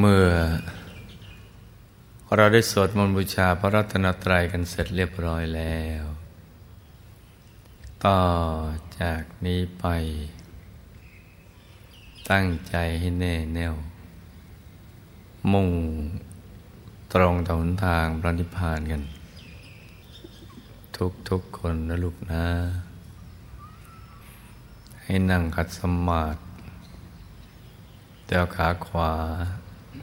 เมื่อ เราได้สวดมนต์บูชาพระรัตนตรัยกันเสร็จเรียบร้อยแล้ว ต่อจากนี้ไป ตั้งใจให้แน่แน่ว มุ่งตรงต่อหนทางพระนิพพานกัน ทุกทุกคนนะลูกนะ ให้นั่งขัดสมาธิเดี๋ยวขาขวา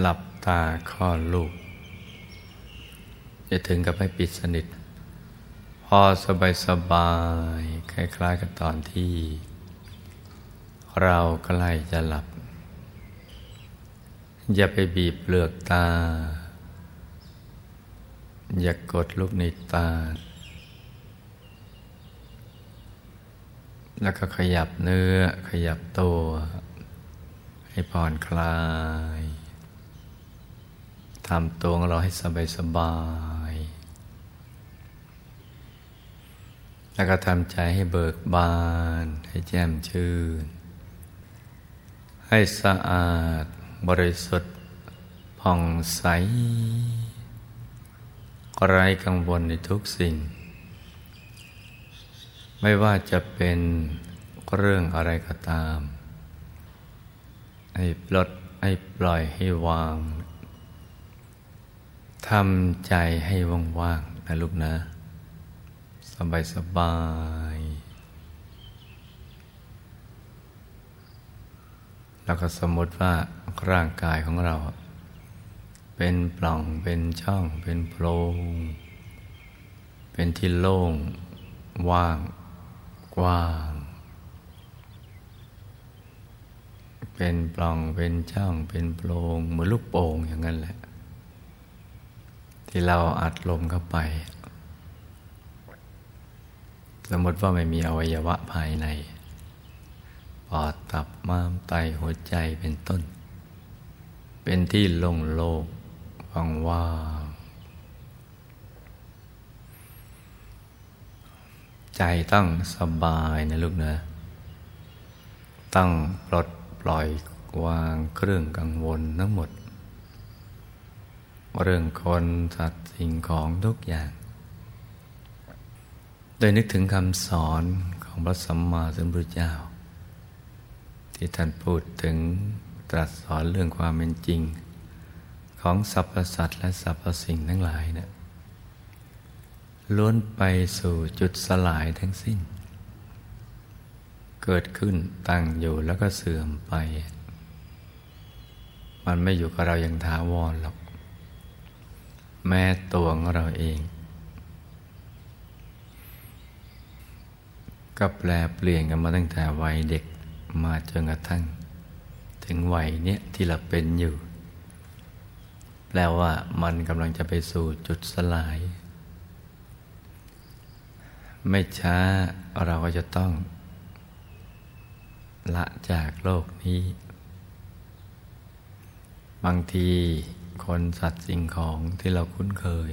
หลับตาข้อลูก จะถึงกับให้ปิดสนิท พอสบายสบายคล้ายๆกับตอนที่ เราใกล้จะหลับ อย่าไปบีบเปลือกตา อย่ากกดลูกในตา แล้วก็ขยับเนื้อขยับตัว ให้ผ่อนคลาย ทำตัวของเราให้สบายสบาย แล้วก็ทำใจให้เบิกบาน ให้แจ่มชื่น ให้สะอาดบริสุทธิ์ผ่องใสไร้กังวลในทุกสิ่ง ไม่ว่าจะเป็นเรื่องอะไรก็ตาม ให้ปลดให้ปล่อยให้วาง ทำใจให้ว่างๆนะลูกนะ สบายสบาย แล้วก็สมมติว่าร่างกายของเรา เป็นปล่องเป็นช่องเป็นโพรงเป็นที่โล่ง ว่าง กว้าง เป็นปล่องเป็นช่องเป็นโพรงเหมือนลูกโป่งอย่างนั้นแหละ ที่เราอัดลมเข้าไป สมมติว่าไม่มีอวัยวะภายใน ปอดตับม้ามไตหัวใจเป็นต้น เป็นที่โล่งโล่งว่างว่างใจต้องสบายนะลูกนะ ต้องปลดปล่อยวางเครื่องกังวลทั้งหมด เรื่องคนสัตว์สิ่งของทุกอย่าง โดยนึกถึงคำสอนของพระสัมมาสัมพุทธเจ้า ที่ท่านพูดถึงตรัสสอนเรื่องความเป็นจริง ของสรรพสัตว์และสรรพสิ่งทั้งหลายเนะี่ยล้วนไปสู่จุดสลายทั้งสิ้น เกิดขึ้นตั้งอยู่แล้วก็เสื่อมไป มันไม่อยู่กับเราอย่างถาวรหรอก แม้ตัวของเราเอง ก็แปลเปลี่ยนกันมาตั้งแต่วัยเด็กมาจนกระทั่ง ถึงวัยเนี้ยที่เราเป็นอยู่ แปลว่ามันกำลังจะไปสู่จุดสลาย ไม่ช้าเราก็จะต้อง ละจากโลกนี้ บางที คนสัตว์สิ่งของที่เราคุ้นเคย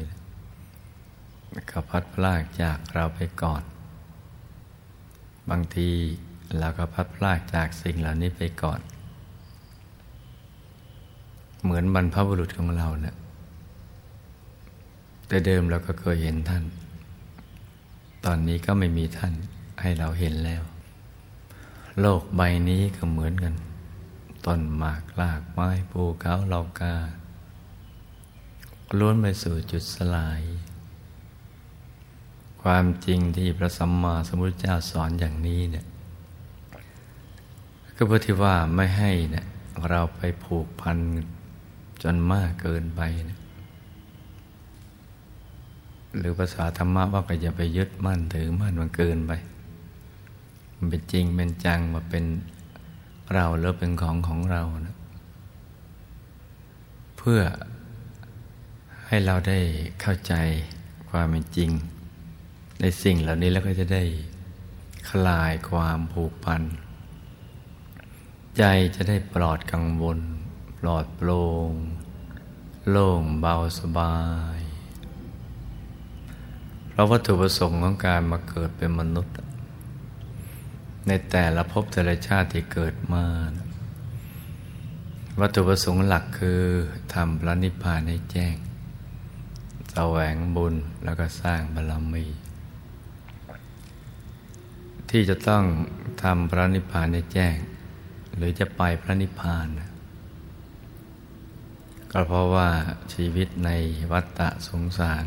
ก็พัดพลากจากเราไปก่อน บางทีเราก็พัดพลากจากสิ่งเหล่านี้ไปก่อน เหมือนบรรพบุรุษของเราเนะี่ยแต่เดิมเราก็เคยเห็นท่าน ตอนนี้ก็ไม่มีท่านให้เราเห็นแล้ว โลกใบนี้ก็เหมือนกัน ต้นหมากลากไม้ภูเขาเลากา ล้วนไปสู่จุดสลาย ความจริงที่พระสัมมาสัมพุทธเจ้าสอนอย่างนี้เนี่ยก็เพื่อที่ว่าไม่ให้เนี่ยเราไปผูกพันจนมากเกินไปนหรือภาษาธรรมะว่าก็อย่าไปยึดมั่นถือมั่นมันเกินไป มันเป็นจริงเป็นจังมาเป็นเราแล้วเป็นของของเรานะเพื่อ ให้เราได้เข้าใจความเป็นจริง ในสิ่งเหล่านี้แล้วก็จะได้คลายความผูกพัน ใจจะได้ปลอดกังวล ปลอดโปร่งโล่งเบาสบาย เพราะวัตถุประสงค์ของการมาเกิดเป็นมนุษย์ ในแต่ละภพแต่ละชาติที่เกิดมา วัตถุประสงค์หลักคือทำพระนิพพานให้แจ้ง แสวงบุญแล้วก็สร้างบารมี ที่จะต้องทำพระนิพพานให้แจ้ง หรือจะไปพระนิพพาน ก็เพราะว่าชีวิตในวัฏฏะสงสาร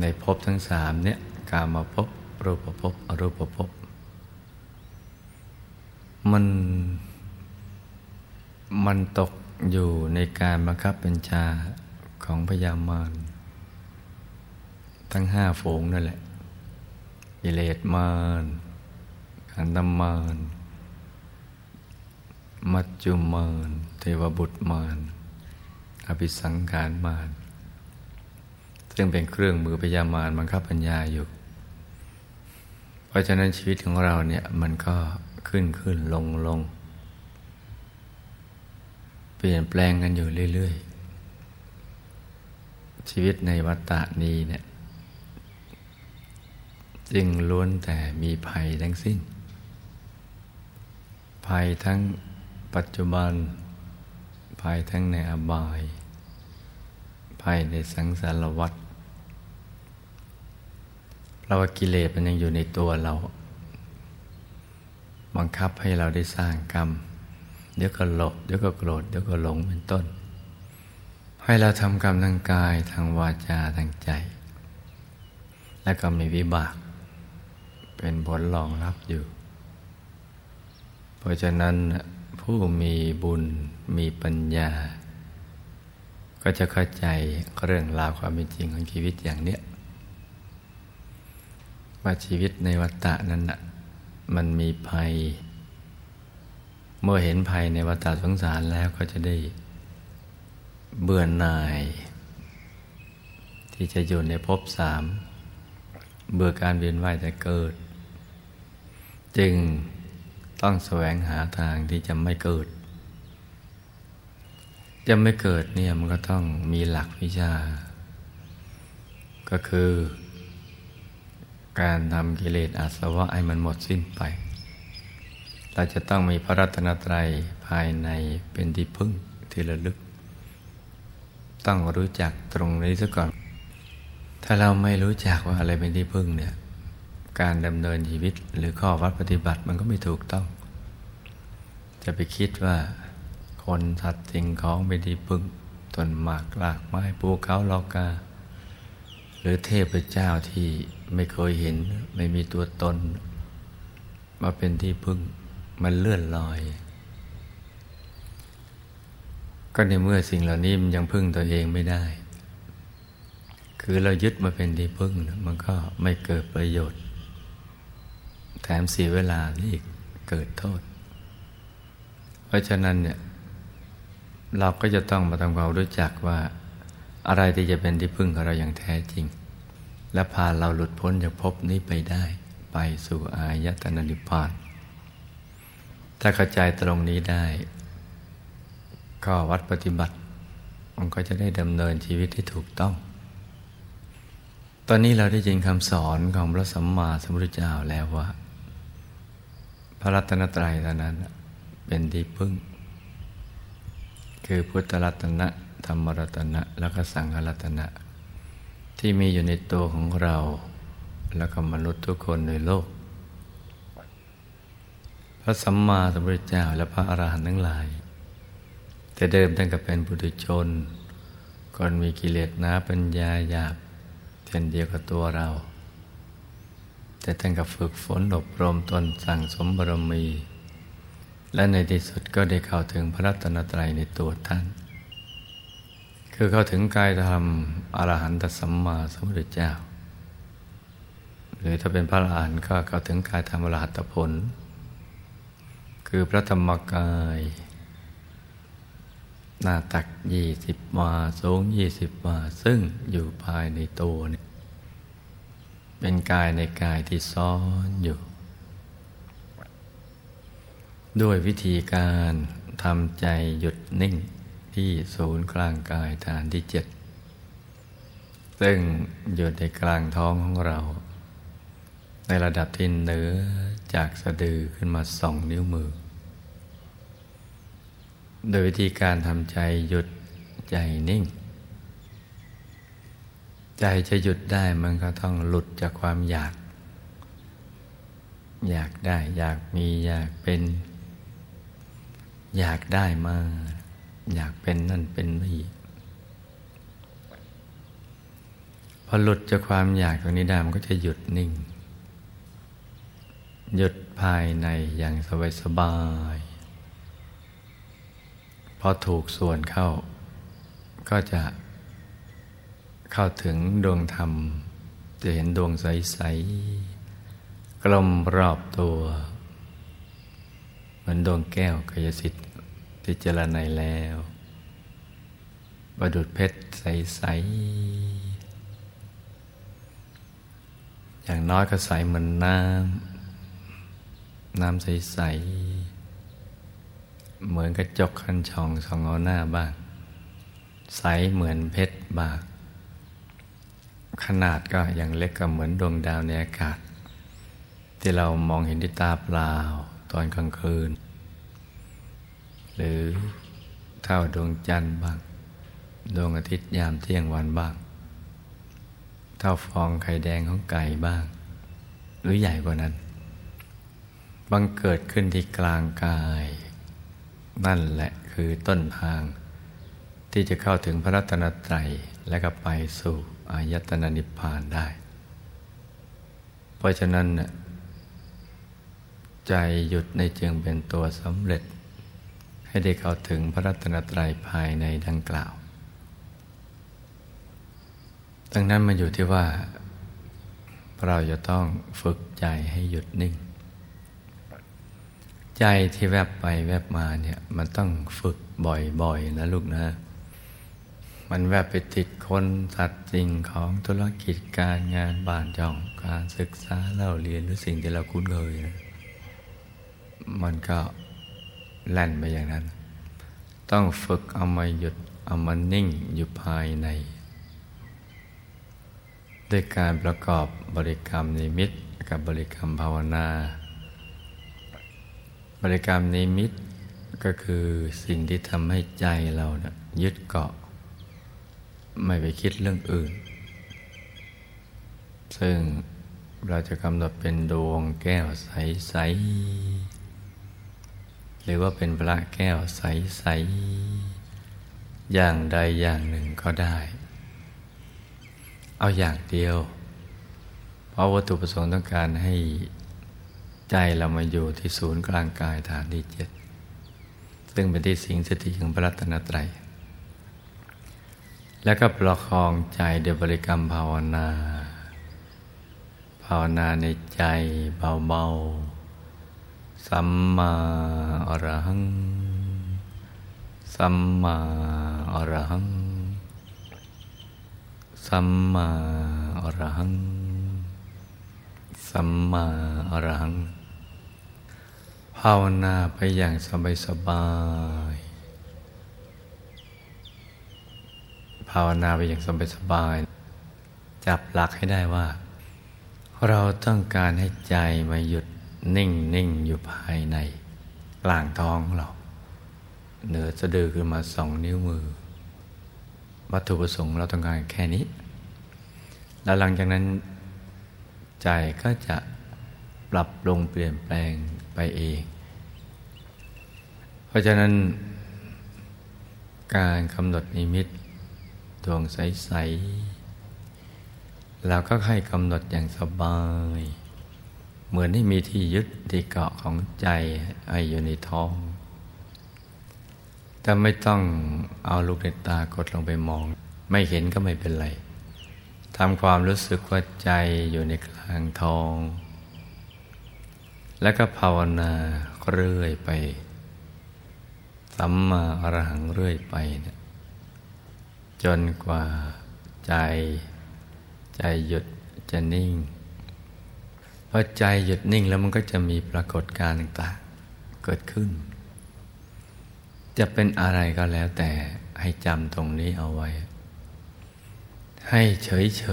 ในภพทั้งสามเนี่ยกามาภพรูปภพอรูปภพมันมันตกอยู่ในการบังคับบัญชา ของพยามารทั้งห้าฝูงนั่นแหละกิเลสมารขันธมารมัจจุมารเทวบุตรมารอภิสังขารมารซึ่งเป็นเครื่องมือพยามารบังคับปัญญาอยู่ เพราะฉะนั้นชีวิตของเราเนี่ยมันก็ขึ้นขึ้นลงลง เปลี่ยนแปลงกันอยู่เรื่อย ๆ ชีวิตในวัฏฏะนี้เนี่ยจึงล้วนแต่มีภัยทั้งสิ้น ภัยทั้งปัจจุบันภายทั้งในอบายภายในสังสารวัฏเพราะว่ากิเลสมันยังอยู่ในตัวเรา บังคับให้เราได้สร้างกรรม เดี๋ยวก็หลบเดี๋ยวก็โกรธ เดี๋ยวก็หลงเป็นต้น ให้เราทำกรรมทางกายทางวาจาทางใจ และก็มีวิบาก เป็นผลรองรับอยู่ เพราะฉะนั้นผู้มีบุญมีปัญญา ก็จะเข้าใจเรื่องราวความเป็นจริงของชีวิตอย่างเนี้ยว่าชีวิตในวัฏฏะนั้นนะมันมีภัย เมื่อเห็นภัยในวัฏฏะสงสารแล้วก็จะได้ เบื่อหน่าย ที่จะอยู่ในภพสาม เบื่อการเวียนว่ายแต่เกิด จึงต้องแสวงหาทางที่จะไม่เกิด จะไม่เกิดเนี่ยมันก็ต้องมีหลักวิชา ก็คือ การทำกิเลสอาสวะให้มันหมดสิ้นไป เราจะต้องมีพระรัตนตรัยภายในเป็นที่พึ่งที่ระลึก ต้องรู้จักตรงนี้ซะก่อน ถ้าเราไม่รู้จักว่าอะไรเป็นที่พึ่งเนี่ย การดำเนินชีวิตหรือข้อวัดปฏิบัติมันก็ไม่ถูกต้อง จะไปคิดว่า คนสัตว์สิ่งของไม่ดีพึ่งต้นหมากลากไม้ปูเขาลอกา หรือเทพเจ้าที่ไม่เคยเห็น ไม่มีตัวตน มาเป็นที่พึ่งมันเลื่อนลอย ก็ในเมื่อสิ่งเหล่านี้มันยังพึ่งตัวเองไม่ได้ คือเรายึดมาเป็นที่พึ่ง มันก็ไม่เกิดประโยชน์ แถมเสียเวลาที่เกิดโทษ เพราะฉะนั้นเนี่ยเราก็จะต้องมาทำความรู้จักว่า อะไรที่จะเป็นที่พึ่งของเราอย่างแท้จริง และพาเราหลุดพ้นจากภพนี้ไปได้ ไปสู่อายตนะนิพพาน ถ้าเข้าใจตรงนี้ได้ ก็วัดปฏิบัติ มันก็จะได้ดำเนินชีวิตที่ถูกต้อง ตอนนี้เราได้ยินคำสอนของพระสัมมาสัมพุทธเจ้าแล้วว่า พระรัตนตรัยเท่านั้นเป็นที่พึ่ง คือพุทธรัตนะธรรมรัตนะ แล้วก็สังฆรัตนะ ที่มีอยู่ในตัวของเรา แล้วก็มนุษย์ทุกคนในโลกพระสัมมาสัมพุทธเจ้าและพระอรหันต์ทั้งหลาย แต่เดิมท่านก็เป็นบุตรชนก่อนมีกิเลสนาปัญญาหยาบเช่นเดียวกับตัวเรา แต่ท่านก็ฝึกฝนอบรมตนสั่งสมบรมี และในที่สุดก็ได้เข้าถึงพระรัตนตรัยในตัวท่าน คือเข้าถึงกายธรรมอรหันตสัมมาสัมพุทธเจ้า หรือถ้าเป็นพระอรหันต์ก็เข้าถึงกายธรรมอรหัตผล คือพระธรรมกาย หน้าตักยี่สิบวาสูงยี่สิบวาซึ่งอยู่ภายในตัวเนี่ยเป็นกายในกายที่ซ้อนอยู่ ด้วยวิธีการทำใจหยุดนิ่งที่ศูนย์กลางกายฐานที่เจ็ดซึ่งอยู่ในกลางท้องของเรา ในระดับที่เหนือจากสะดือขึ้นมาสองนิ้วมือ โดยวิธีการทำใจหยุดใจนิ่ง ใจจะหยุดได้มันก็ต้องหลุดจากความอยาก อยากได้ อยากมีอยากเป็น อยากได้มาอยากเป็นนั่นเป็นนี่พอหลุดจากความอยากตรงนี้ได้มันก็จะหยุดนิ่ง หยุดภายในอย่างสบายสบาย พอถูกส่วนเข้า ก็จะเข้าถึงดวงธรรม จะเห็นดวงใส ๆ กลมรอบตัว เหมือนดวงแก้วกายสิทธิ์ที่เจรไนแล้วประดุดเพชรใส ๆ อย่างน้อยก็ใสเหมือนน้ำ น้ำใส ๆ เหมือนกระจกคันช่องสองเอาหน้าบ้างใสเหมือนเพชรบาก ขนาดก็อย่างเล็กก็เหมือนดวงดาวในอากาศ ที่เรามองเห็นด้วยตาเปล่าตอนกลางคืน หรือเท่าดวงจันทร์บ้าง ดวงอาทิตย์ยามเที่ยงวันบ้าง เท่าฟองไข่แดงของไก่บ้าง หรือใหญ่กว่านั้น บังเกิดขึ้นที่กลางกาย นั่นแหละคือต้นทาง ที่จะเข้าถึงพระรัตนตรัยและก็ไปสู่อายตนะนิพพานได้ เพราะฉะนั้นใจหยุดในจึงเป็นตัวสำเร็จ ให้ได้เข้าถึงพระรัตนตรัยภายในดังกล่าวดังนั้นมันอยู่ที่ว่า เราจะต้องฝึกใจให้หยุดนิ่ง ใจที่แวบไปแวบมาเนี่ย มันต้องฝึกบ่อยๆนะลูกนะ มันแวบไปติดคนสัตว์สิ่งของธุรกิจการงานบ้านจ่องการศึกษาเล่าเรียนหรือสิ่งที่เราคุ้นเคยนะมันก็แล่นไปอย่างนั้น ต้องฝึกเอามาหยุดเอามานิ่งอยู่ภายใน ด้วยการประกอบบริกรรมนิมิตกับบริกรรมภาวนา บริกรรมนิมิตก็คือสิ่งที่ทำให้ใจเรานะยึดเกาะ ไม่ไปคิดเรื่องอื่น ซึ่งเราจะกำหนดเป็นดวงแก้วใส ๆ หรือว่าเป็นพระแก้วใส ๆ อย่างใดอย่างหนึ่งก็ได้ เอาอย่างเดียว เพราะวัตถุประสงค์ต้องการให้ ใจเรามาอยู่ที่ศูนย์กลางกายฐานที่เจ็ดซึ่งเป็นที่สิงสถิตของพระรัตนตรัย แล้วก็ประคองใจเดบริกรรมภาวนา ภาวนาในใจเบาๆ สัมมาอรหัง สัมมาอรหัง สัมมาอรหัง สัมมาอรหัง ภาวนาไปอย่างสบายๆภาวนาไปอย่างสบายๆจับหลักให้ได้ว่า เราต้องการให้ใจมาหยุดนิ่งนิ่งอยู่ภายใน กลางท้องเรา เหนือสะดือขึ้นมาสองนิ้วมือ วัตถุประสงค์เราต้องการแค่นี้ แล้วหลังจากนั้น ใจก็จะปรับปรุงเปลี่ยนแปลง ไปเอง เพราะฉะนั้นการกำหนดนิมิตดวงใส ๆ เราก็ให้กำหนดอย่างสบาย เหมือนให้มีที่ยึดที่เกาะของใจไออยู่ในท้อง แต่ไม่ต้องเอาลูกในตากดลงไปมอง ไม่เห็นก็ไม่เป็นไรทำความรู้สึกว่าใจอยู่ในกลางท้อง แล้วก็ภาวนาเรื่อยไปสัมมาอรหังเรื่อยไปเนี่ยจนกว่าใจ ใจหยุดจะนิ่งพอใจหยุดนิ่งแล้วมันก็จะมีปรากฏการณ์ต่างๆเกิดขึ้น จะเป็นอะไรก็แล้วแต่ให้จำตรงนี้เอาไว้ ให้เฉยเฉ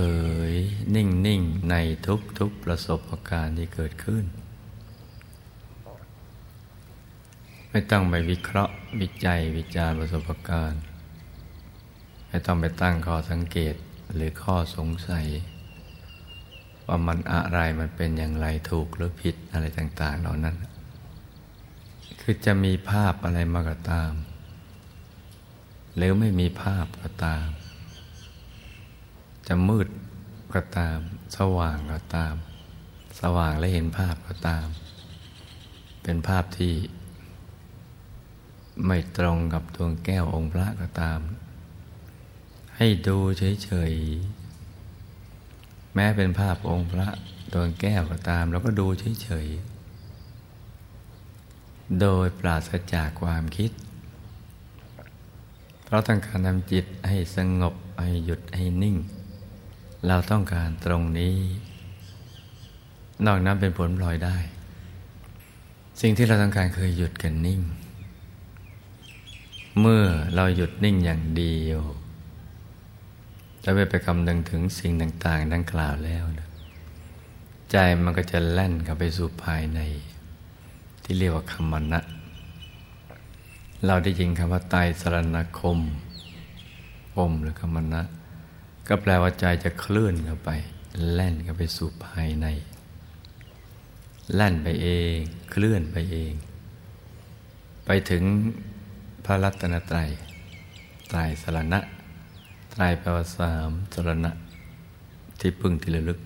ยนิ่งนิ่งในทุกทุกประสบการณ์ที่เกิดขึ้น ไม่ต้องไปวิเคราะห์วิจัยวิจารประสบการณ์ ไม่ต้องไปตั้งข้อสังเกตหรือข้อสงสัย ว่ามันอะไรมันเป็นอย่างไรถูกหรือผิดอะไรต่าง ๆ เหล่านั้น คือจะมีภาพอะไรมาก็ตาม หรือไม่มีภาพก็ตาม จะมืดก็ตาม สว่างก็ตาม สว่างและเห็นภาพก็ตาม เป็นภาพที่ ไม่ตรงกับดวงแก้วองค์พระก็ตาม ให้ดูเฉยๆ แม้เป็นภาพองค์พระดวงแก้วก็ตามเราก็ดูเฉยๆ โดยปราศจากความคิดเพราะต้องการทำจิตให้สงบให้หยุดให้นิ่ง เราต้องการตรงนี้ นอกนั้นเป็นผลพลอยได้ สิ่งที่เราต้องการคือหยุดกันนิ่ง เมื่อเราหยุดนิ่งอย่างเดียวแล้วไปไปคำนึงถึงสิ่งต่างๆ ดังกล่าวแล้วนะใจมันก็จะแล่นเข้าไปสู่ภายใน ที่เรียกว่าคำมณะเราได้ยินคำว่าไตสรณคมอมหรือคำมณะก็แปลว่าใจจะเคลื่อนเข้าไป แล่นเข้าไปสู่ภายใน แล่นไปเอง เคลื่อนไปเอง ไปถึง พระรัตนตรัยไตรสรณะตายแปลว่าสามสรณะ ที่พึ่งที่ระลึก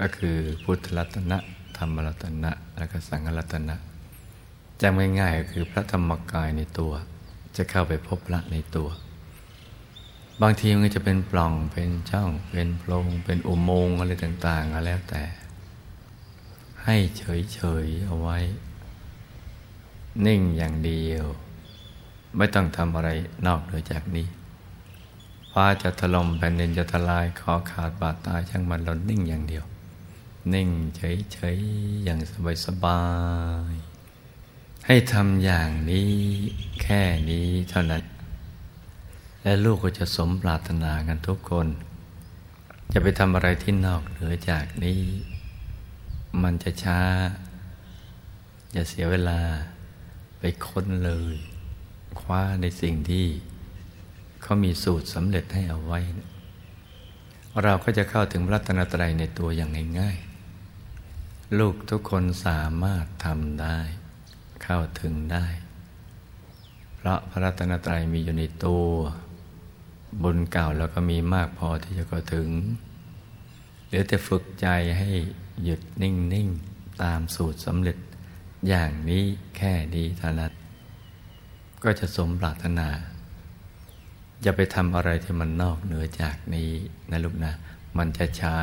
ก็คือพุทธรัตนะธรรมรัตนะและก็สังฆรัตนะจำง่ายๆก็คือพระธรรมกายในตัว จะเข้าไปพบพระในตัว บางทีมันจะเป็นปล่องเป็นช่องเป็นโพรงเป็นอุโมงค์อะไรต่างๆก็แล้วแต่ ให้เฉยๆเอาไว้ นิ่งอย่างเดียว ไม่ต้องทำอะไรนอกเหนือจากนี้ฟ้าจะถล่มแผ่นดินจะทลายขอขาดบาดตายช่างมันเรานิ่งอย่างเดียว นิ่งเฉยๆอย่างสบายๆให้ทำอย่างนี้แค่นี้เท่านั้น และลูกก็จะสมปรารถนากันทุกคน จะไปทำอะไรที่นอกเหนือจากนี้ มันจะช้า อย่าเสียเวลาไปค้นเลย คว้าในสิ่งที่เขามีสูตรสำเร็จให้เอาไว้ เราก็จะเข้าถึงพระรัตนตรัยในตัวอย่างง่ายๆ ลูกทุกคนสามารถทำได้ เข้าถึงได้ เพราะพระรัตนตรัยมีอยู่ในตัวบุญเก่าแล้วก็มีมากพอที่จะเข้าถึงเหลือแต่ฝึกใจให้หยุดนิ่ง ๆ ตามสูตรสำเร็จอย่างนี้แค่ดีเท่านั้น ก็จะสมปรารถนา อย่าไปทำอะไรที่มันนอกเหนือจากนี้นะลูกนะ มันจะช้า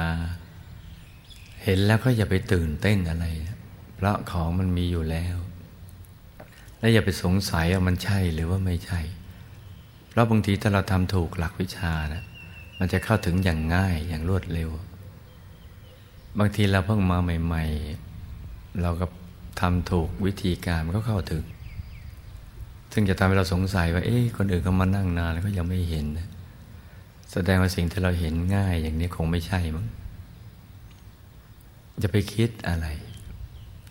เห็นแล้วก็อย่าไปตื่นเต้นอะไร เพราะของมันมีอยู่แล้ว และอย่าไปสงสัยว่ามันใช่หรือว่าไม่ใช่ เพราะบางทีถ้าเราทำถูกหลักวิชานะมันจะเข้าถึงอย่างง่ายอย่างรวดเร็ว บางทีเราเพิ่งมาใหม่ ๆ เราก็ทำถูกวิธีการมันก็เข้าถึง ซึ่งจะทำให้เราสงสัยว่า เอ๊ะคนอื่นเขามานั่งนานแล้วก็ยังไม่เห็นแสดงว่าสิ่งที่เราเห็นง่ายอย่างนี้คงไม่ใช่มั้งจะไปคิดอะไร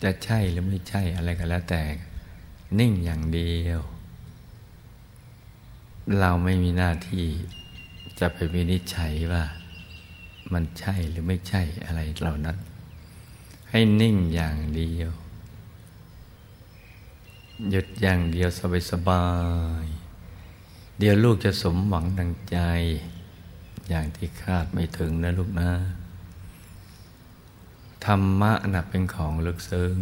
จะใช่หรือไม่ใช่อะไรก็แล้วแต่ นิ่งอย่างเดียว เราไม่มีหน้าที่จะไปวินิจฉัยว่า มันใช่หรือไม่ใช่อะไรเหล่านั้น ให้นิ่งอย่างเดียว หยุดอย่างเดียวสบายๆเดี๋ยวลูกจะสมหวังดังใจ อย่างที่คาดไม่ถึงนะลูกนะ ธรรมะนะเป็นของลึกซึ้ง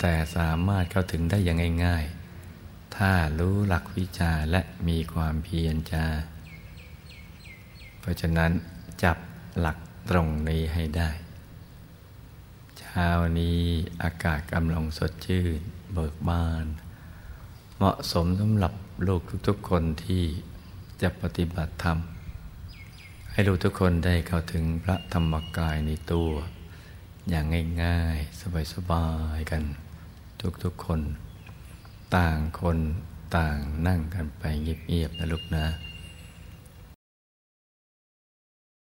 แต่สามารถเข้าถึงได้อย่างง่าย ๆ ถ้ารู้หลักวิชาและมีความเพียรจาเพราะฉะนั้นจับหลักตรงนี้ให้ได้ เช้านี้อากาศกำลังสดชื่น เบิกบาน เหมาะสมสำหรับลูกทุกๆคนที่จะปฏิบัติธรรม ให้ลูกทุกคนได้เข้าถึงพระธรรมกายในตัว อย่างง่ายๆ สบายๆกันทุกๆคน ต่างคนต่างนั่งกันไปเงียบๆนะลูกนะ